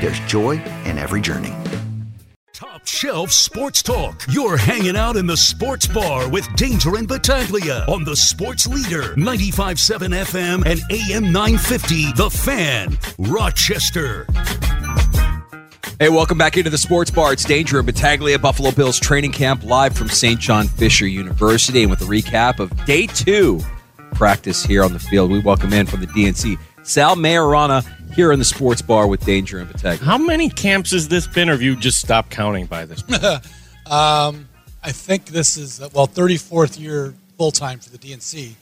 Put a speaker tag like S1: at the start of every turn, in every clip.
S1: there's joy in every journey.
S2: Top Shelf Sports Talk. You're hanging out in the sports bar with Danger and Battaglia on the Sports Leader 95.7 FM and AM 950. The Fan, Rochester.
S3: Hey, welcome back into the sports bar. It's Danger and Battaglia, Buffalo Bills training camp live from St. John Fisher University. And with a recap of day two practice here on the field, we welcome in from the DNC, Sal Maiorana here in the sports bar with Danger and Battaglia.
S4: How many camps has this been, or have you just stopped counting by this?
S5: um, I think this is, well, 34th year full time for the DNC,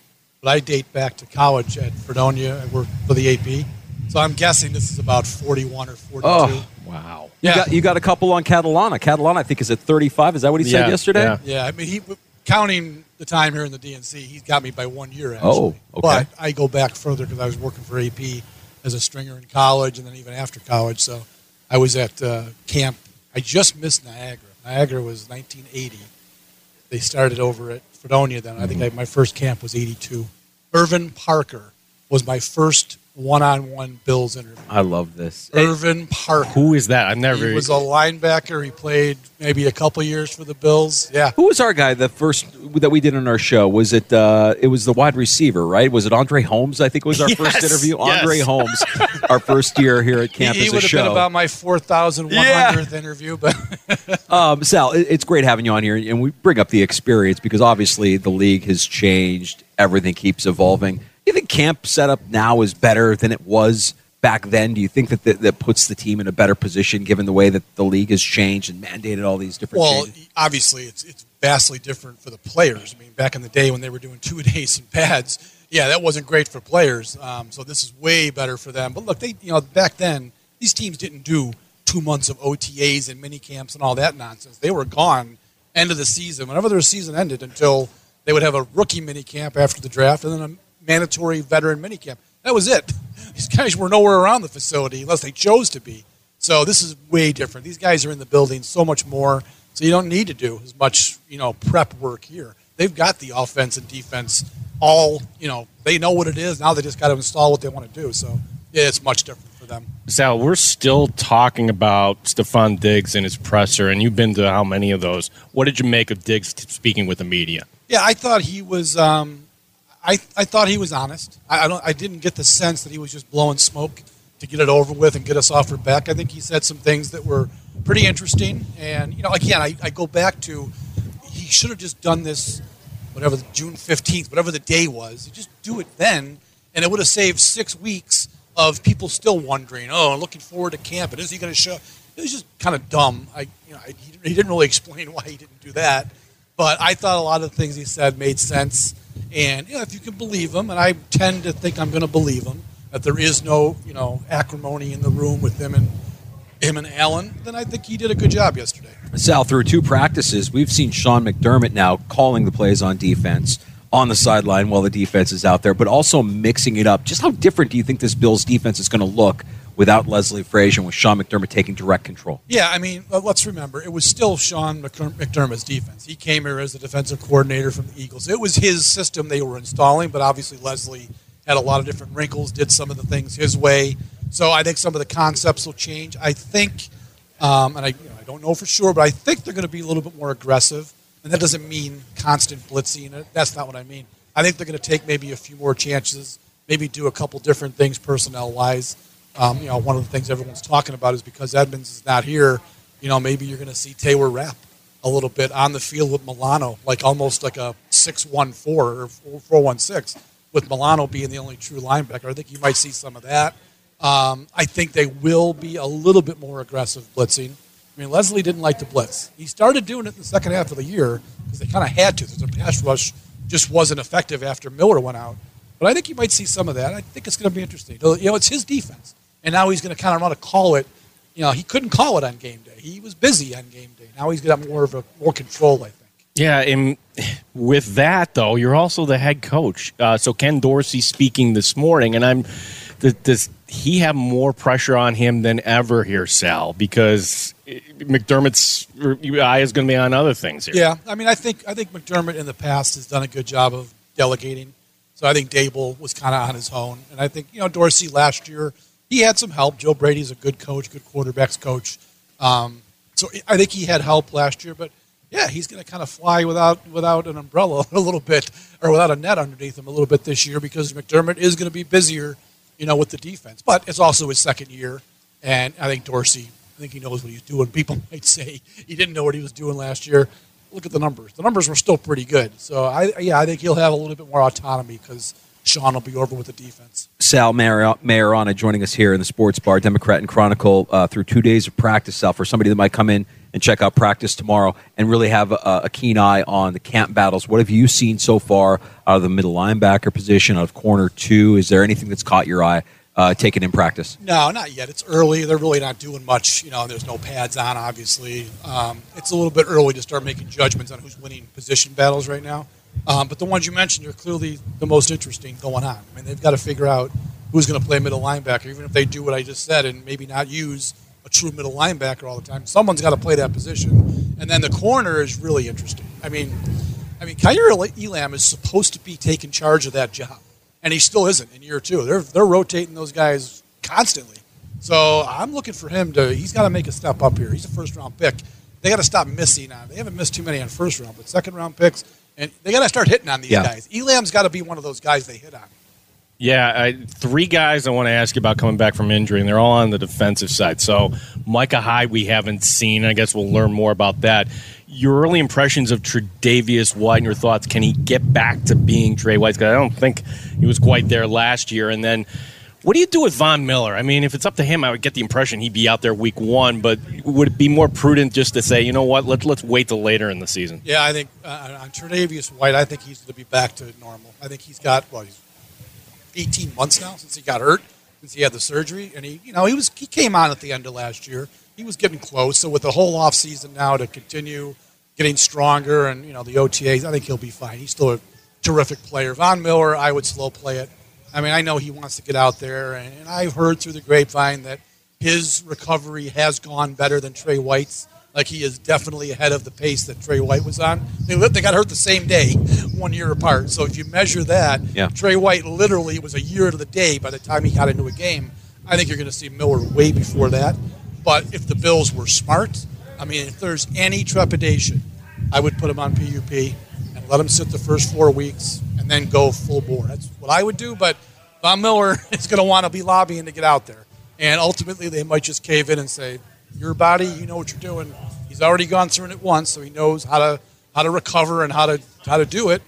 S5: but I date back to college at Fredonia. I worked for the AP. So I'm guessing this is about 41 or 42.
S3: Oh, wow. You, got, you got a couple on Catalana. Catalana, I think, is at 35. Is that what he
S4: Yeah,
S3: said yesterday?
S4: yeah.
S5: Yeah, I mean, he counting the time here in the DNC, he's got me by one year. Actually.
S3: Oh, okay.
S5: But I go back further because I was working for AP as a stringer in college, and then even after college. So I was at uh, camp. I just missed Niagara. Niagara was 1980. They started over at Fredonia. Then I think
S3: Mm-hmm.
S5: I, my first camp was 82. Ervin Parker was my first one-on-one Bills interview.
S3: I love this.
S5: Ervin Parker.
S4: Who is that? I've never.
S5: He was a linebacker. He played maybe a couple years for the Bills. Yeah.
S3: who was our guy? The first that we did on our show was it? Uh, it was the wide receiver, right? Was it Andre Holmes? I think was our first interview.
S4: yes.
S3: Andre Holmes, our first year here at
S5: He,
S3: camp
S5: he
S3: as a
S5: would have been about my 4,100th interview, but
S3: Um, Sal, it- it's great having you on here, and we bring up the experience because obviously the league has changed. Everything keeps evolving. Do you think camp setup now is better than it was back then? Do you think that that, that puts the team in a better position given the way that the league has changed and mandated all these different
S5: well,
S3: changes?
S5: obviously it's it's vastly different for the players. I mean, back in the day when they were doing two days and pads, yeah, that wasn't great for players. Um, so this is way better for them. But look, they you know back then these teams didn't do two months of OTAs and mini camps and all that nonsense. They were gone end of the season, whenever their season ended, until they would have a rookie mini camp after the draft and then a mandatory veteran mini camp. That was it. These guys were nowhere around the facility unless they chose to be. So this is way different. These guys are in the building so much more, so you don't need to do as much, you know, prep work here. They've got the offense and defense all, you know, they know what it is. Now they just got to install what they want to do. So yeah, it's much different for them.
S4: Sal, we're still talking about Stefon Diggs and his presser, and you've been to how many of those? What did you make of Diggs speaking with the media?
S5: Yeah, I thought he was. Um, I I thought he was honest. I, I don't. I didn't get the sense that he was just blowing smoke to get it over with and get us off our back. I think he said some things that were pretty interesting. And you know, again, I, I go back to he should have just done this, whatever June fifteenth, whatever the day was. Just do it then, and it would have saved six weeks of people still wondering. Oh, I'm looking forward to camp. And is he going to show? It was just kind of dumb. I, you know, I, he didn't really explain why he didn't do that. But I thought a lot of the things he said made sense. And you know, if you can believe them, and I tend to think I'm going to believe them, that there is no you know acrimony in the room with him and him and Allen, then I think he did a good job yesterday.
S3: Sal, through two practices, we've seen Sean McDermott now calling the plays on defense on the sideline while the defense is out there, but also mixing it up. Just how different do you think this Bills defense is going to look without Leslie Frazier and with Sean McDermott taking direct control.
S5: Yeah, I mean, let's remember, it was still Sean McDermott's defense. He came here as the defensive coordinator from the Eagles. It was his system they were installing, but obviously Leslie had a lot of different wrinkles, did some of the things his way. So I think some of the concepts will change. I think, um, and I, you know, I don't know for sure, but I think they're going to be a little bit more aggressive. And that doesn't mean constant blitzing. That's not what I mean. I think they're going to take maybe a few more chances, maybe do a couple different things personnel wise. Um, you know, one of the things everyone's talking about is because Edmunds is not here, you know, maybe you're going to see Taylor Rapp a little bit on the field with Milano, like almost like a 6-1-4 or 4-1-6, with Milano being the only true linebacker. I think you might see some of that. Um, I think they will be a little bit more aggressive blitzing. I mean, Leslie didn't like to blitz. He started doing it in the second half of the year because they kind of had to. The pass rush just wasn't effective after Miller went out. But I think you might see some of that. I think it's going to be interesting. You know, it's his defense, and now he's going to kind of want to call it. You know, he couldn't call it on game day. He was busy on game day. Now he's got more of a more control. I think.
S4: Yeah, and with that though, you're also the head coach. Uh, so Ken Dorsey speaking this morning, and I'm. Does he have more pressure on him than ever here, Sal? Because McDermott's eye is going to be on other things here.
S5: Yeah, I mean, I think I think McDermott in the past has done a good job of delegating. So I think Daboll was kind of on his own, and I think you know Dorsey last year he had some help. Joe Brady's a good coach, good quarterbacks coach. Um, so I think he had help last year, but yeah, he's going to kind of fly without without an umbrella a little bit, or without a net underneath him a little bit this year because McDermott is going to be busier, you know, with the defense. But it's also his second year, and I think Dorsey, I think he knows what he's doing. People might say he didn't know what he was doing last year. Look at the numbers; the numbers were still pretty good. So I, yeah, I think he'll have a little bit more autonomy because Sean will be over with the defense.
S3: Sal Maiorana joining us here in the Sports Bar, Democrat and Chronicle, uh, through two days of practice. Sal, for somebody that might come in and check out practice tomorrow and really have a, a, keen eye on the camp battles. What have you seen so far out of the middle linebacker position, out of corner two? Is there anything that's caught your eye uh, taken in practice?
S5: No, not yet. It's early. They're really not doing much. You know, there's no pads on, obviously. Um, it's a little bit early to start making judgments on who's winning position battles right now. Um, but the ones you mentioned are clearly the most interesting going on. I mean, they've got to figure out who's going to play middle linebacker, even if they do what I just said and maybe not use – a true middle linebacker all the time. Someone's got to play that position. And then the corner is really interesting. I mean, I mean, Kaiir Elam is supposed to be taking charge of that job, and he still isn't in year two. They're they're rotating those guys constantly. So I'm looking for him to. He's got to make a step up here. He's a first round pick. They got to stop missing on. They haven't missed too many on first round, but second round picks, and they got to start hitting on these yeah. guys. Elam's got to be one of those guys they hit on.
S4: Yeah, I, three guys I want to ask you about coming back from injury, and they're all on the defensive side. So, Micah Hyde, we haven't seen. I guess we'll learn more about that. Your early impressions of Tre'Davious White and your thoughts. Can he get back to being Trey White? Because I don't think he was quite there last year. And then, what do you do with Von Miller? I mean, if it's up to him, I would get the impression he'd be out there week one. But would it be more prudent just to say, you know what, let's let's wait till later in the season?
S5: Yeah, I think uh, on Tre'Davious White, I think he's going to be back to normal. I think he's got well, he's 18 months now since he got hurt, since he had the surgery, and he, you know, he was he came on at the end of last year. He was getting close. So with the whole off season now to continue getting stronger, and you know the OTAs, I think he'll be fine. He's still a terrific player. Von Miller, I would slow play it. I mean, I know he wants to get out there, and, and I've heard through the grapevine that his recovery has gone better than Trey White's. Like he is definitely ahead of the pace that Trey White was on. They, they got hurt the same day, one year apart. So if you measure that,
S3: yeah.
S5: Trey White literally was a year to the day by the time he got into a game. I think you're going to see Miller way before that. But if the Bills were smart, I mean, if there's any trepidation, I would put him on PUP and let him sit the first four weeks and then go full bore. That's what I would do. But Von Miller is going to want to be lobbying to get out there. And ultimately, they might just cave in and say, your body, you know what you're doing. He's already gone through it once, so he knows how to how to recover and how to how to do it.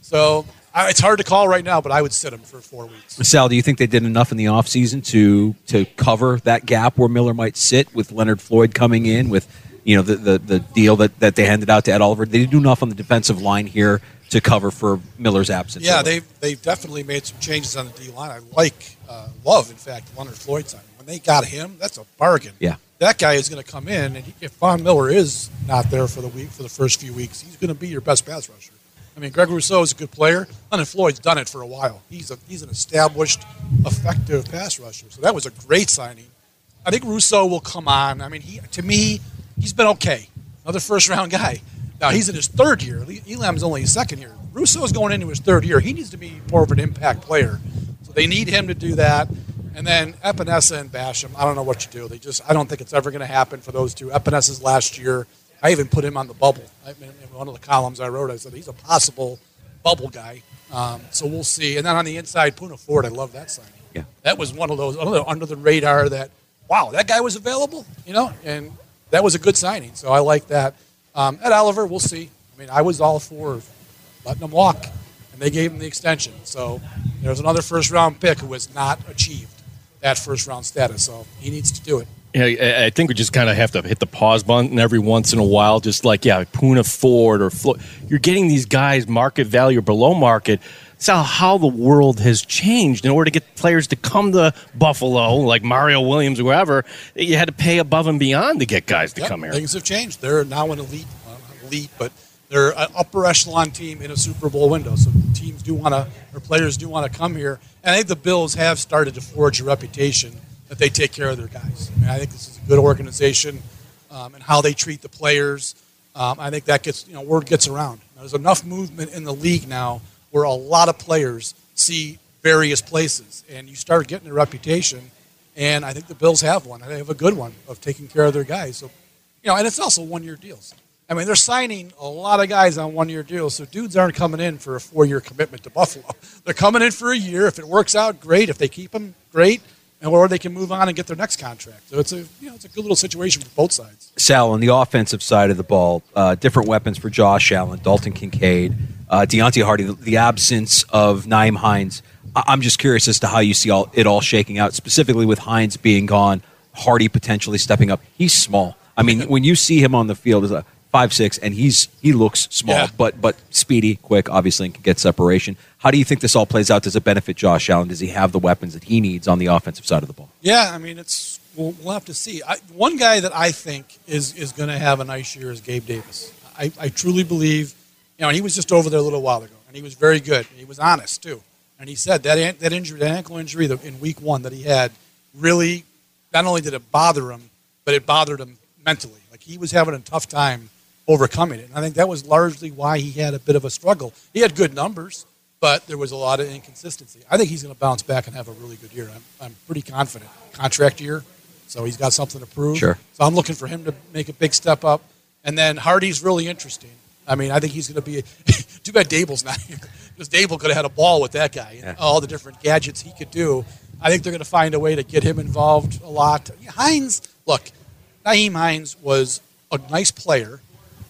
S5: So I, it's hard to call right now, but I would sit him for four weeks.
S3: Sal, do you think they did enough in the offseason to to cover that gap where Miller might sit with Leonard Floyd coming in with you know the, the, the deal that, that they handed out to Ed Oliver? They did do enough on the defensive line here to cover for Miller's absence.
S5: Yeah, they've they've definitely made some changes on the D line. I like uh, love, in fact, Leonard Floyd's on. When they got him, that's a bargain.
S3: Yeah
S5: that guy is going to come in, and if Von Miller is not there for the week for the first few weeks, he's going to be your best pass rusher. I mean, Greg Rousseau is a good player. Leonard Floyd's done it for a while. He's a he's an established, effective pass rusher. So that was a great signing. I think Rousseau will come on. I mean, he to me, he's been okay. Another first round guy. Now he's in his third year. Elam's only his second year. Rousseau's going into his third year. He needs to be more of an impact player. So they need him to do that. And then Epenesa and Basham, I don't know what you do. They just I don't think it's ever going to happen for those two. Epenesa's last year. I even put him on the bubble. I, in one of the columns I wrote, I said he's a possible bubble guy. Um, so we'll see. And then on the inside, Poona Ford, I love that signing.
S3: Yeah.
S5: That was one of those under the radar that, wow, that guy was available, you know, and that was a good signing. So I like that. Um, Ed Oliver, we'll see. I mean, I was all for letting him walk, and they gave him the extension. So there's another first round pick who has not achieved that first round status. So he needs to do it.
S4: Yeah, I think we just kind of have to hit the pause button every once in a while. Just like, yeah, Poona Ford or Flo- you're getting these guys market value or below market. It's how the world has changed. In order to get players to come to Buffalo, like Mario Williams or whoever, you had to pay above and beyond to get guys to
S5: yep,
S4: come here.
S5: Things have changed. They're now an elite, well, elite, but they're an upper echelon team in a Super Bowl window. So teams do want to, or players do want to come here. And I think the Bills have started to forge a reputation that they take care of their guys. I mean, I think this is a good organization um, and how they treat the players. Um, I think that gets, you know, word gets around. There's enough movement in the league now where a lot of players see various places, and you start getting a reputation. And I think the Bills have one. They have a good one of taking care of their guys. So, you know, and it's also one-year deals. I mean, they're signing a lot of guys on one-year deals, so dudes aren't coming in for a four-year commitment to Buffalo. They're coming in for a year. If it works out, great. If they keep them, great and or they can move on and get their next contract. So it's a you know it's a good little situation for both sides.
S3: Sal, on the offensive side of the ball, uh, different weapons for Josh Allen, Dalton Kincaid, uh, Deonte Harty. The, absence of Nyheim Hines. I- I'm just curious as to how you see all, it all shaking out, specifically with Hines being gone, Harty potentially stepping up. He's small. I mean, when you see him on the field as a five six, and he's he looks small, yeah. but but speedy, quick, obviously, and can get separation. How do you think this all plays out? Does it benefit Josh Allen? Does he have the weapons that he needs on the offensive side of the ball?
S5: Yeah, I mean, it's we'll, we'll have to see. I, one guy that I think is is going to have a nice year is Gabe Davis. I, I truly believe, you know, he was just over there a little while ago, and he was very good. He was honest too, and he said that that injury, that ankle injury in week one that he had, really not only did it bother him, but it bothered him mentally. Like he was having a tough time overcoming it. And I think that was largely why he had a bit of a struggle. He had good numbers, but there was a lot of inconsistency. I think he's going to bounce back and have a really good year. I'm, I'm pretty confident. Contract year, so he's got something to prove.
S3: Sure.
S5: So I'm looking for him to make a big step up. And then Harty's really interesting. I mean, I think he's going to be. too bad Daboll's not here because Daboll could have had a ball with that guy and yeah. all the different gadgets he could do. I think they're going to find a way to get him involved a lot. Hines, look, Nyheim Hines was a nice player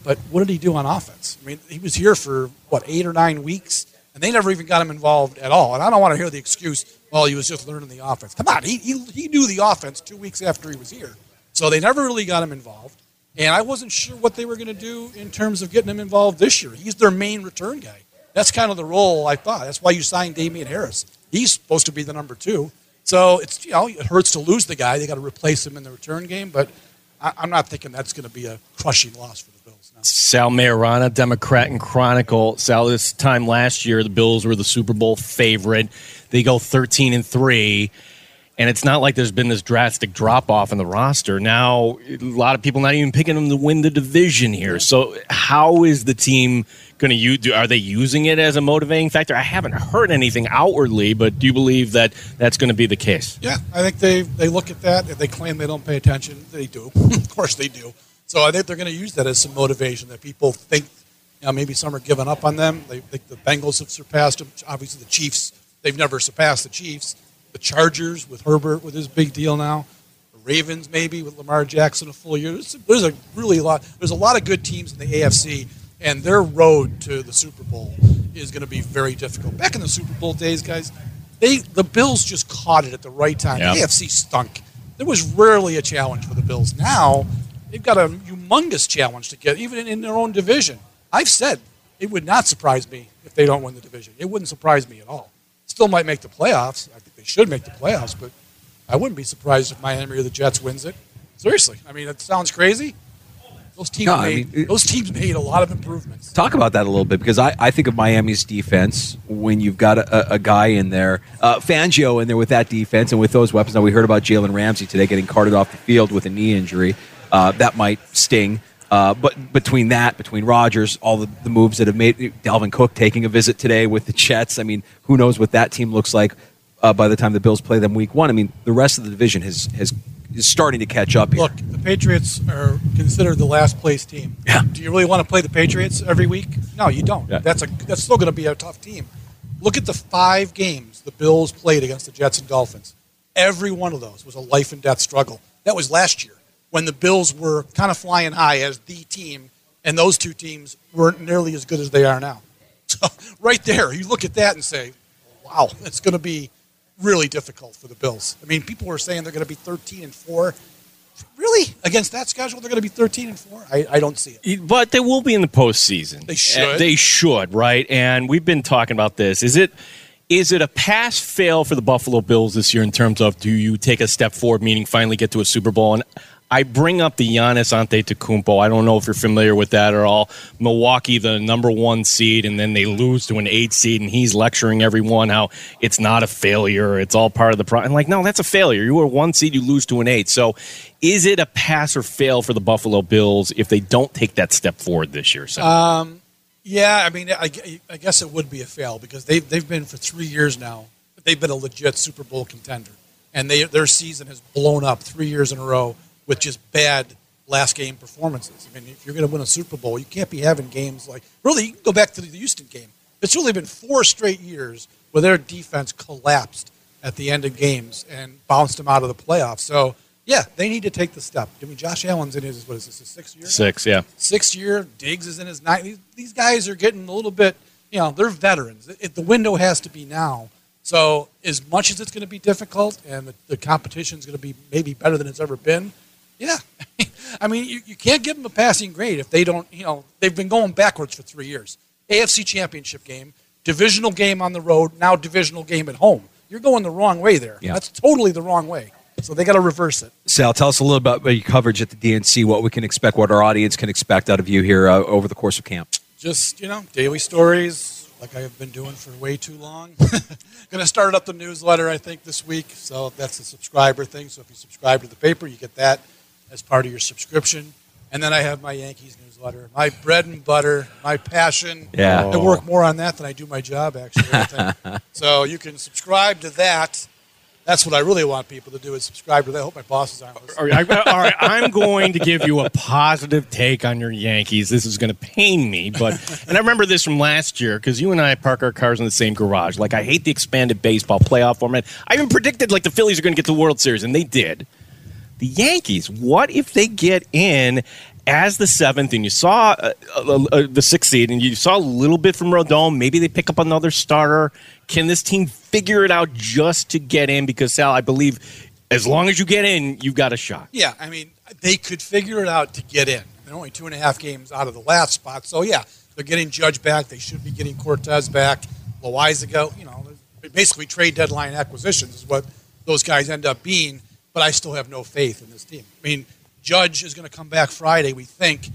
S5: but what did he do on offense? I mean, he was here for, what, eight or nine weeks, and they never even got him involved at all. And I don't want to hear the excuse, well, he was just learning the offense. Come on, he, he, he knew the offense two weeks after he was here. So they never really got him involved. And I wasn't sure what they were going to do in terms of getting him involved this year. He's their main return guy. That's kind of the role I thought. That's why you signed Damien Harris. He's supposed to be the number two. So it's you know it hurts to lose the guy. They got to replace him in the return game, but I, am not thinking that's going to be a crushing loss for the Bills.
S4: Sal Maiorana, Democrat and Chronicle. Sal, this time last year, the Bills were the Super Bowl favorite. They go 13 and three, and it's not like there's been this drastic drop off in the roster. Now, a lot of people not even picking them to win the division here. So, how is the team? going to use? Are they using it as a motivating factor? I haven't heard anything outwardly, but do you believe that that's going to be the case?
S5: Yeah, I think they they look at that. They claim they don't pay attention, they do. of course, they do. So I think they're going to use that as some motivation that people think. You know, maybe some are giving up on them. They think the Bengals have surpassed them. Obviously, the Chiefs. They've never surpassed the Chiefs. The Chargers with Herbert with his big deal now. The Ravens maybe with Lamar Jackson a full year. There's, there's a really a lot. There's a lot of good teams in the AFC and their road to the Super Bowl is going to be very difficult. Back in the Super Bowl days, guys, they the Bills just caught it at the right time. Yep. The AFC stunk. There was rarely a challenge for the Bills. Now they've got a humongous challenge to get, even in their own division. I've said it would not surprise me if they don't win the division. It wouldn't surprise me at all. Still might make the playoffs. I think they should make the playoffs, but I wouldn't be surprised if Miami or the Jets wins it. Seriously, I mean, it sounds crazy. Those teams
S3: No, I
S5: made
S3: mean, it-
S5: those teams made a lot of improvements.
S3: Talk about that a little bit because I, I think of Miami's defense when you've got a, a guy in there, uh, Fangio in there with that defense and with those weapons. Now we heard about Jalen Ramsey today getting carted off the field with a knee injury. Uh, that might sting. Uh, but between that, between Rodgers, all the, the moves that have made Dalvin Cook taking a visit today with the Jets. I mean, who knows what that team looks like uh, by the time the Bills play them week one. I mean, the rest of the division has has is starting to catch up here.
S5: Look, the Patriots are considered the last place team.
S3: Yeah.
S5: Do you really want to play the Patriots every week? No, you don't.
S3: Yeah.
S5: That's a that's still going to be a tough team. Look at the five games the Bills played against the Jets and Dolphins. Every one of those was a life and death struggle. That was last year when the Bills were kind of flying high as the team, and those two teams weren't nearly as good as they are now. So right there, you look at that and say, "Wow, it's going to be really difficult for the Bills." I mean, people were saying they're going to be 13 and four. Really, against that schedule, they're going to be 13 and four. I, I don't see it.
S4: But they will be in the postseason.
S5: They should.
S4: They should, right? And we've been talking about this. Is it is it a pass fail for the Buffalo Bills this year in terms of do you take a step forward, meaning finally get to a Super Bowl? And I bring up the Giannis Antetokounmpo. I don't know if you're familiar with that at all. Milwaukee, the number one seed, and then they lose to an eight seed, and he's lecturing everyone how it's not a failure. It's all part of the pro. And like, no, that's a failure. You were one seed, you lose to an eight. So, is it a pass or fail for the Buffalo Bills if they don't take that step forward this year? So, um,
S5: Yeah, I mean, I, I guess it would be a fail because they've, they've been for three years now. They've been a legit Super Bowl contender, and they their season has blown up three years in a row with just bad last game performances. I mean, if you're going to win a Super Bowl, you can't be having games like really. You can go back to the Houston game. It's really been four straight years where their defense collapsed at the end of games and bounced them out of the playoffs. So. Yeah, they need to take the step. I mean, Josh Allen's in his what is this, his sixth year?
S4: six, yeah.
S5: sixth year. Diggs is in his ninth. These, these guys are getting a little bit, you know, they're veterans. It, the window has to be now. So as much as it's going to be difficult and the, the competition is going to be maybe better than it's ever been. I mean, you, you can't give them a passing grade if they don't, you know, they've been going backwards for three years. AFC championship game, divisional game on the road, now divisional game at home. You're going the wrong way there.
S3: Yeah.
S5: That's totally the wrong way. So they got to reverse it.
S3: Sal, tell us a little about your coverage at the DNC, what we can expect, what our audience can expect out of you here uh, over the course of camp.
S5: just you know daily stories like I've been doing for way too long. Going to start up the newsletter I think this week, so that's a subscriber thing. So if you subscribe to the paper, you get that as part of your subscription. And then I have my Yankees newsletter, my bread and butter, my passion.
S3: Yeah.
S5: I work more on that than I do my job actually. So you can subscribe to that. That's what I really want people to do is subscribe to that. I hope my bosses aren't listening.
S4: All right, I- all right, I'm going to give you a positive take on your Yankees. This is going to pain me, but and I remember this from last year because you and I park our cars in the same garage. Like I hate the expanded baseball playoff format. I even predicted like the Phillies are going to get to the World Series, and they did. The Yankees. What if they get in as the seventh, and you saw uh, uh, uh, the sixth seed, and you saw a little bit from Rodon? Maybe they pick up another starter. Can this team figure it out just to get in? Because Sal, I believe as long as you get in, you've got a shot.
S5: Yeah, I mean, they could figure it out to get in. They're only two and a half games out of the last spot. So, yeah, they're getting Judge back. They should be getting Cortes back. Loaisiga, you know, basically trade deadline acquisitions is what those guys end up being. But I still have no faith in this team. I mean, Judge is going to come back Friday, we think.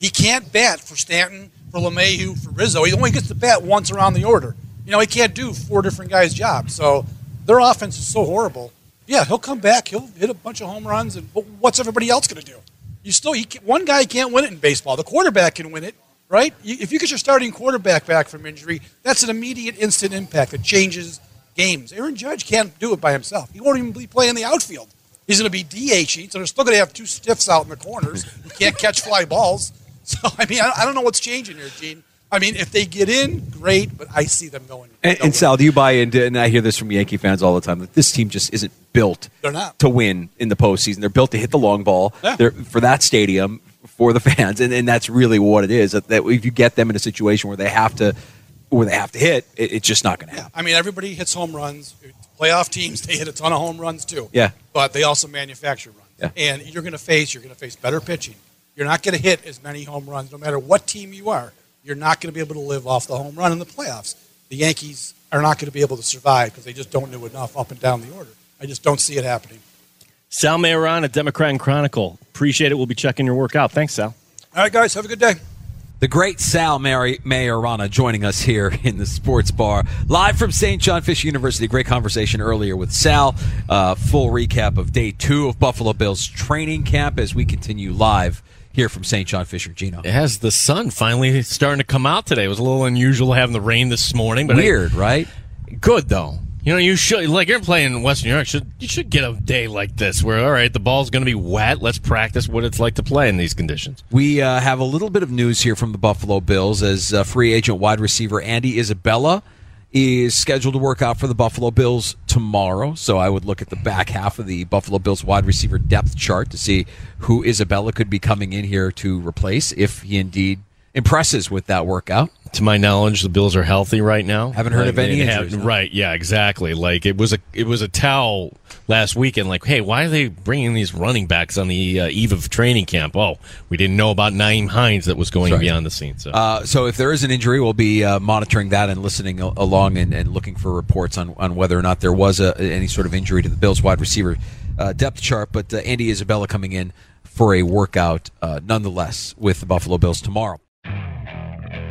S5: He can't bat for Stanton, for LeMahieu, for Rizzo. He only gets to bat once around the order. You know, he can't do four different guys' jobs. So their offense is so horrible. Yeah, he'll come back. He'll hit a bunch of home runs. And what's everybody else going to do? You still, can- one guy can't win it in baseball. The quarterback can win it, right? If you get your starting quarterback back from injury, that's an immediate, instant impact that changes games. Aaron Judge can't do it by himself. He won't even be playing the outfield. He's going to be DH, so they're still going to have two stiffs out in the corners who can't catch fly balls. So, I mean, I, I don't know what's changing here, Gene. I mean, if they get in, great, but I see them going.
S3: And, and Sal, do you buy into? And I hear this from Yankee fans all the time that this team just isn't built
S5: They're not.
S3: to win in the postseason. They're built to hit the long ball.
S5: Yeah.
S3: They're for that stadium for the fans, and, and that's really what it is. That, that if you get them in a situation where they have to, where they have to hit, it, it's just not going to happen.
S5: I mean, everybody hits home runs. Playoff teams, they hit a ton of home runs too.
S3: Yeah.
S5: But they also manufacture runs.
S3: Yeah.
S5: And you're going to face, you're going to face better pitching. You're not going to hit as many home runs, no matter what team you are. You're not going to be able to live off the home run in the playoffs. The Yankees are not going to be able to survive because they just don't do enough up and down the order. I just don't see it happening.
S4: Sal Mayeron at Democrat and Chronicle. Appreciate it. We'll be checking your work out. Thanks, Sal.
S5: All right, guys, have a good day.
S3: The great Sal Mary Maiorana joining us here in the sports bar, live from St. John Fish University. Great conversation earlier with Sal. Uh, full recap of day two of Buffalo Bills training camp as we continue live here from St. John Fisher. Gino.
S4: it has the sun finally starting to come out today. It was a little unusual having the rain this morning, but
S3: Weird, right?
S4: good though. You know, you should like you're playing in Western New York. Should you should get a day like this where all right, the ball's going to be wet. Let's practice what it's like to play in these conditions.
S3: We uh, have a little bit of news here from the Buffalo Bills as uh, free agent wide receiver Andy Isabella is scheduled to work out for the Buffalo Bills tomorrow. So I would look at the back half of the Buffalo Bills wide receiver depth chart to see who Isabella could be coming in here to replace if he indeed impresses with that workout.
S4: To my knowledge, the Bills are healthy right now.
S3: Haven't heard of any
S4: have-
S3: injuries, no?
S4: Right? Yeah, exactly. Like it was a it was a towel last weekend. Like, hey, why are they bringing these running backs on the uh, eve of training camp? Oh, we didn't know about Nyheim Hines that was going
S3: right.
S4: beyond the scene. So
S3: Uh, so if there is an injury, we'll be uh, monitoring that and listening along and, and looking for reports on, on whether or not there was a, any sort of injury to the Bills wide receiver uh, depth chart. But uh, Andy Isabella coming in for a workout uh, nonetheless with the Buffalo Bills tomorrow.